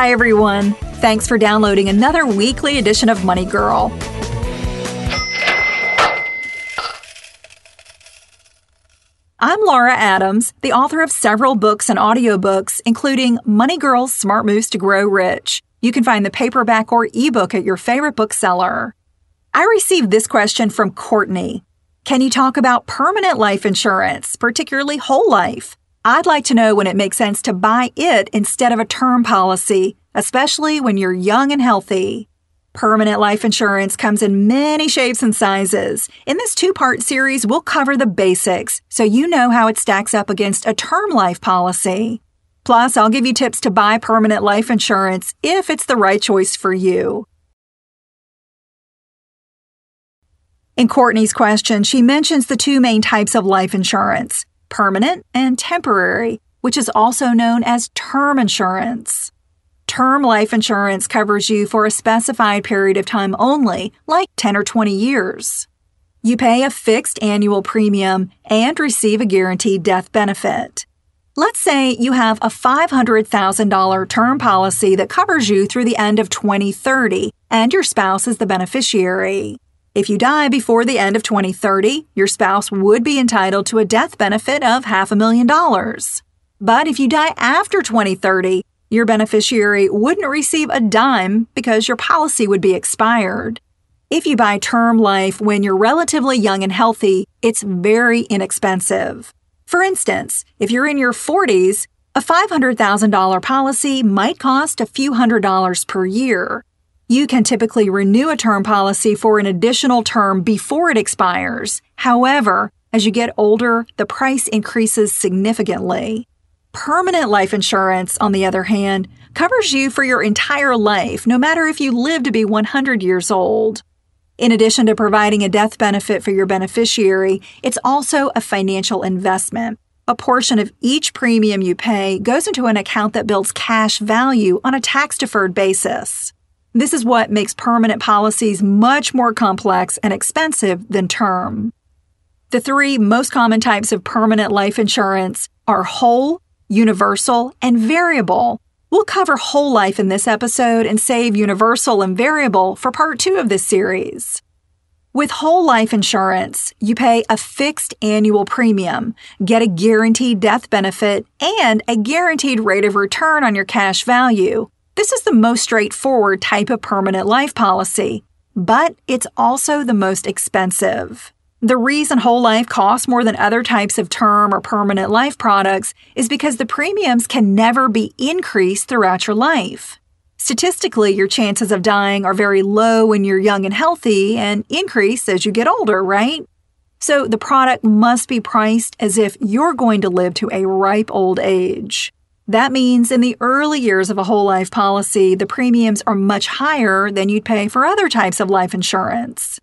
Hi, everyone. Thanks for downloading another weekly edition of Money Girl. I'm Laura Adams, the author of several books and audiobooks, including Money Girl's Smart Moves to Grow Rich. You can find the paperback or ebook at your favorite bookseller. I received this question from Courtney. Can you talk about permanent life insurance, particularly whole life? I'd like to know when it makes sense to buy it instead of a term policy, especially when you're young and healthy. Permanent life insurance comes in many shapes and sizes. In this two part series, we'll cover the basics so you know how it stacks up against a term life policy. Plus, I'll give you tips to buy permanent life insurance if it's the right choice for you. In Courtney's question, she mentions the two main types of life insurance permanent and temporary, which is also known as term insurance. Term life insurance covers you for a specified period of time only, like 10 or 20 years. You pay a fixed annual premium and receive a guaranteed death benefit. Let's say you have a $500,000 term policy that covers you through the end of 2030 and your spouse is the beneficiary. If you die before the end of 2030, your spouse would be entitled to a death benefit of half a million dollars. But if you die after 2030, your beneficiary wouldn't receive a dime because your policy would be expired. If you buy term life when you're relatively young and healthy, it's very inexpensive. For instance, if you're in your 40s, a $500,000 policy might cost a few hundred dollars per year. You can typically renew a term policy for an additional term before it expires. However, as you get older, the price increases significantly. Permanent life insurance, on the other hand, covers you for your entire life, no matter if you live to be 100 years old. In addition to providing a death benefit for your beneficiary, it's also a financial investment. A portion of each premium you pay goes into an account that builds cash value on a tax deferred basis. This is what makes permanent policies much more complex and expensive than term. The three most common types of permanent life insurance are whole, universal, and variable. We'll cover whole life in this episode and save universal and variable for part two of this series. With whole life insurance, you pay a fixed annual premium, get a guaranteed death benefit, and a guaranteed rate of return on your cash value. This is the most straightforward type of permanent life policy, but it's also the most expensive. The reason whole life costs more than other types of term or permanent life products is because the premiums can never be increased throughout your life. Statistically, your chances of dying are very low when you're young and healthy and increase as you get older, right? So the product must be priced as if you're going to live to a ripe old age. That means in the early years of a whole life policy, the premiums are much higher than you'd pay for other types of life insurance.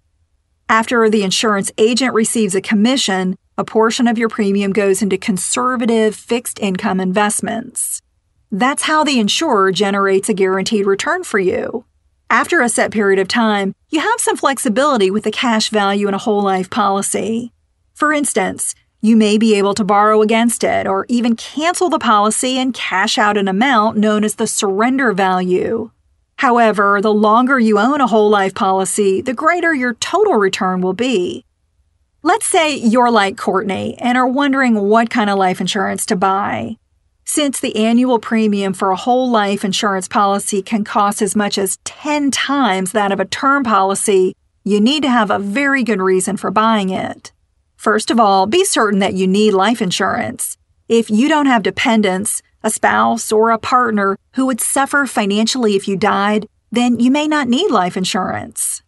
After the insurance agent receives a commission, a portion of your premium goes into conservative fixed income investments. That's how the insurer generates a guaranteed return for you. After a set period of time, you have some flexibility with the cash value in a whole life policy. For instance, you may be able to borrow against it or even cancel the policy and cash out an amount known as the surrender value. However, the longer you own a whole life policy, the greater your total return will be. Let's say you're like Courtney and are wondering what kind of life insurance to buy. Since the annual premium for a whole life insurance policy can cost as much as 10 times that of a term policy, you need to have a very good reason for buying it. First of all, be certain that you need life insurance. If you don't have dependents, a spouse, or a partner who would suffer financially if you died, then you may not need life insurance.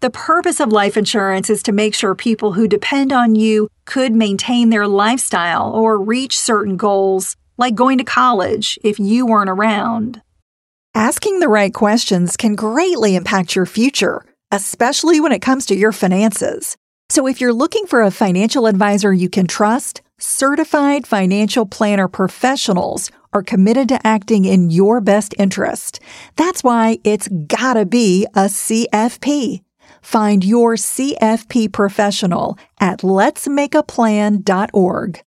The purpose of life insurance is to make sure people who depend on you could maintain their lifestyle or reach certain goals, like going to college, if you weren't around. Asking the right questions can greatly impact your future, especially when it comes to your finances. So if you're looking for a financial advisor you can trust, certified financial planner professionals are committed to acting in your best interest. That's why it's gotta be a CFP. Find your CFP professional at letsmakeaplan.org.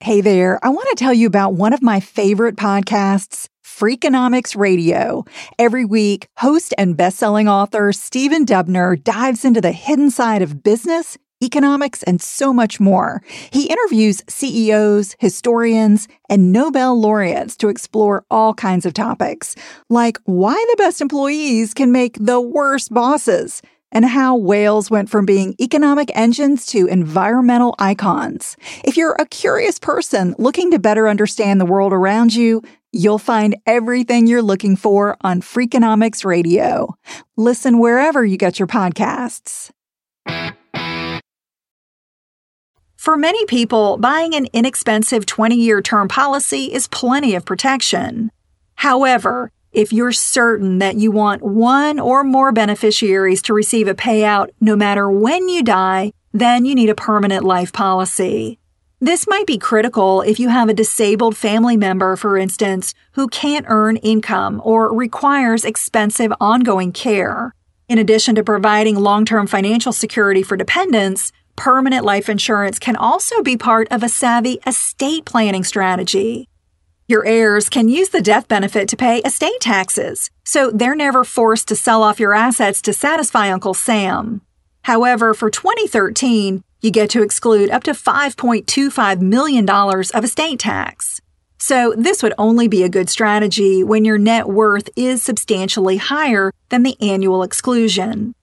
Hey there, I want to tell you about one of my favorite podcasts, Freakonomics Radio. Every week, host and best-selling author Stephen Dubner dives into the hidden side of business, economics, and so much more. He interviews CEOs, historians, and Nobel laureates to explore all kinds of topics, like why the best employees can make the worst bosses – and how whales went from being economic engines to environmental icons. If you're a curious person looking to better understand the world around you, you'll find everything you're looking for on Freakonomics Radio. Listen wherever you get your podcasts. For many people, buying an inexpensive 20 year term policy is plenty of protection. However, if you're certain that you want one or more beneficiaries to receive a payout no matter when you die, then you need a permanent life policy. This might be critical if you have a disabled family member, for instance, who can't earn income or requires expensive ongoing care. In addition to providing long term financial security for dependents, permanent life insurance can also be part of a savvy estate planning strategy. Your heirs can use the death benefit to pay estate taxes, so they're never forced to sell off your assets to satisfy Uncle Sam. However, for 2013, you get to exclude up to $5.25 million of estate tax. So, this would only be a good strategy when your net worth is substantially higher than the annual exclusion.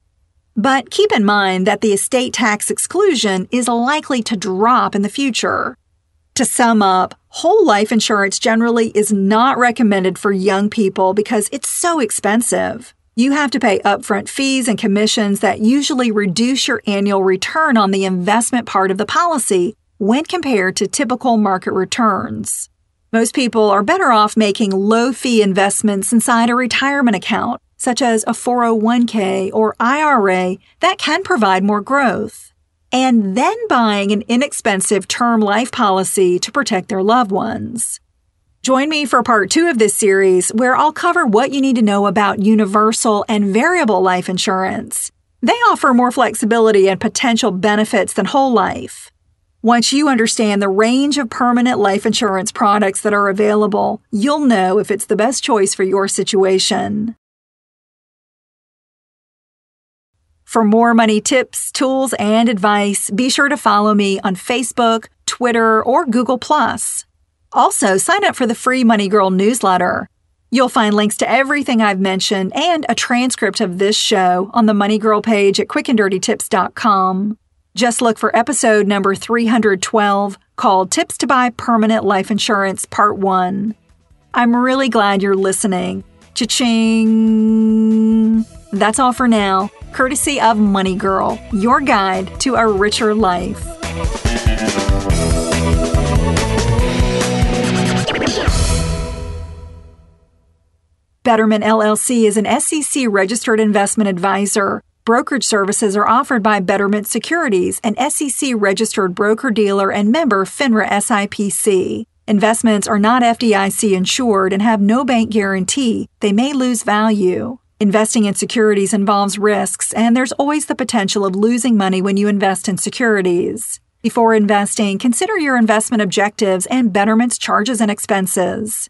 But keep in mind that the estate tax exclusion is likely to drop in the future. To sum up, whole life insurance generally is not recommended for young people because it's so expensive. You have to pay upfront fees and commissions that usually reduce your annual return on the investment part of the policy when compared to typical market returns. Most people are better off making low fee investments inside a retirement account, such as a 401k or IRA, that can provide more growth and then buying an inexpensive term life policy to protect their loved ones. Join me for part two of this series, where I'll cover what you need to know about universal and variable life insurance. They offer more flexibility and potential benefits than whole life. Once you understand the range of permanent life insurance products that are available, you'll know if it's the best choice for your situation. For more money tips, tools, and advice, be sure to follow me on Facebook, Twitter, or Google. Also, sign up for the free Money Girl newsletter. You'll find links to everything I've mentioned and a transcript of this show on the Money Girl page at quickanddirtytips.com. Just look for episode number 312 called Tips to Buy Permanent Life Insurance Part 1. I'm really glad you're listening. Cha-ching! That's all for now courtesy of Money Girl, your guide to a richer life. Betterment LLC is an SEC registered investment advisor. Brokerage services are offered by Betterment Securities, an SEC registered broker dealer and member FINRA SIPC. Investments are not FDIC insured and have no bank guarantee. They may lose value. Investing in securities involves risks, and there's always the potential of losing money when you invest in securities. Before investing, consider your investment objectives and Betterment's charges and expenses.